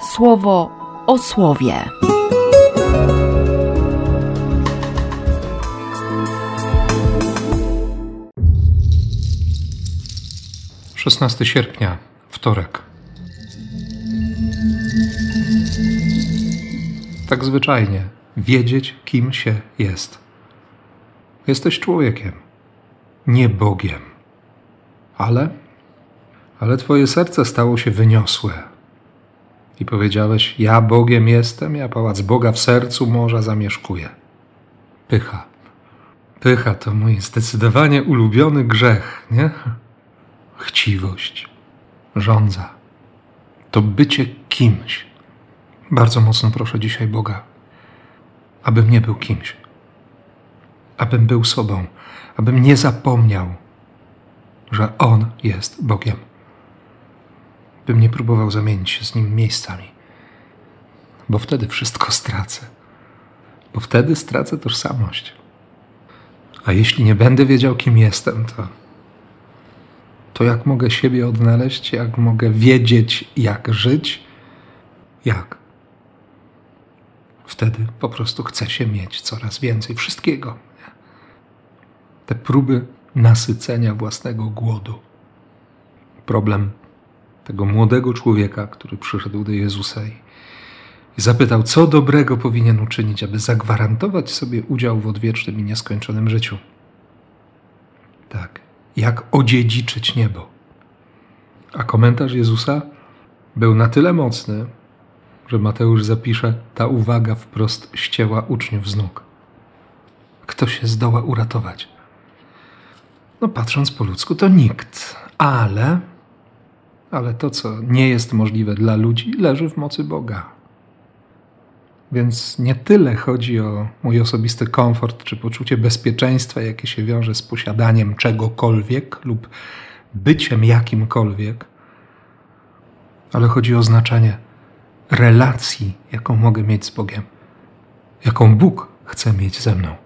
słowo o słowie. Szesnasty sierpnia, wtorek. Tak zwyczajnie wiedzieć, kim się jest. Jesteś człowiekiem, nie Bogiem. Ale, ale Twoje serce stało się wyniosłe. I powiedziałeś: Ja Bogiem jestem, ja pałac Boga w sercu morza zamieszkuję. Pycha. Pycha to mój zdecydowanie ulubiony grzech, nie? Chciwość, żądza. To bycie kimś. Bardzo mocno proszę dzisiaj Boga, abym nie był kimś, abym był sobą, abym nie zapomniał, że On jest Bogiem, bym nie próbował zamienić się z Nim miejscami, bo wtedy wszystko stracę, bo wtedy stracę tożsamość. A jeśli nie będę wiedział, kim jestem, to, to jak mogę siebie odnaleźć, jak mogę wiedzieć, jak żyć? Jak? Wtedy po prostu chce się mieć coraz więcej wszystkiego. Te próby nasycenia własnego głodu. Problem tego młodego człowieka, który przyszedł do Jezusa i, zapytał, co dobrego powinien uczynić, aby zagwarantować sobie udział w odwiecznym i nieskończonym życiu. Tak, jak odziedziczyć niebo. A komentarz Jezusa był na tyle mocny, że Mateusz zapisze, ta uwaga wprost ścięła uczniów z nóg. Kto się zdoła uratować? No, patrząc po ludzku, to nikt, ale, ale to, co nie jest możliwe dla ludzi, leży w mocy Boga. Więc nie tyle chodzi o mój osobisty komfort czy poczucie bezpieczeństwa, jakie się wiąże z posiadaniem czegokolwiek lub byciem jakimkolwiek, ale chodzi o znaczenie relacji, jaką mogę mieć z Bogiem, jaką Bóg chce mieć ze mną.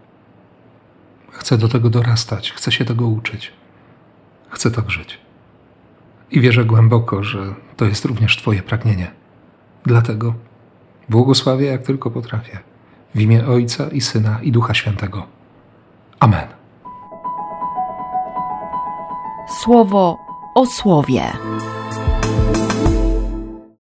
Chcę do tego dorastać, chcę się tego uczyć, chcę tak żyć. I wierzę głęboko, że to jest również Twoje pragnienie. Dlatego błogosławię jak tylko potrafię. W imię Ojca i Syna i Ducha Świętego. Amen. Słowo o słowie.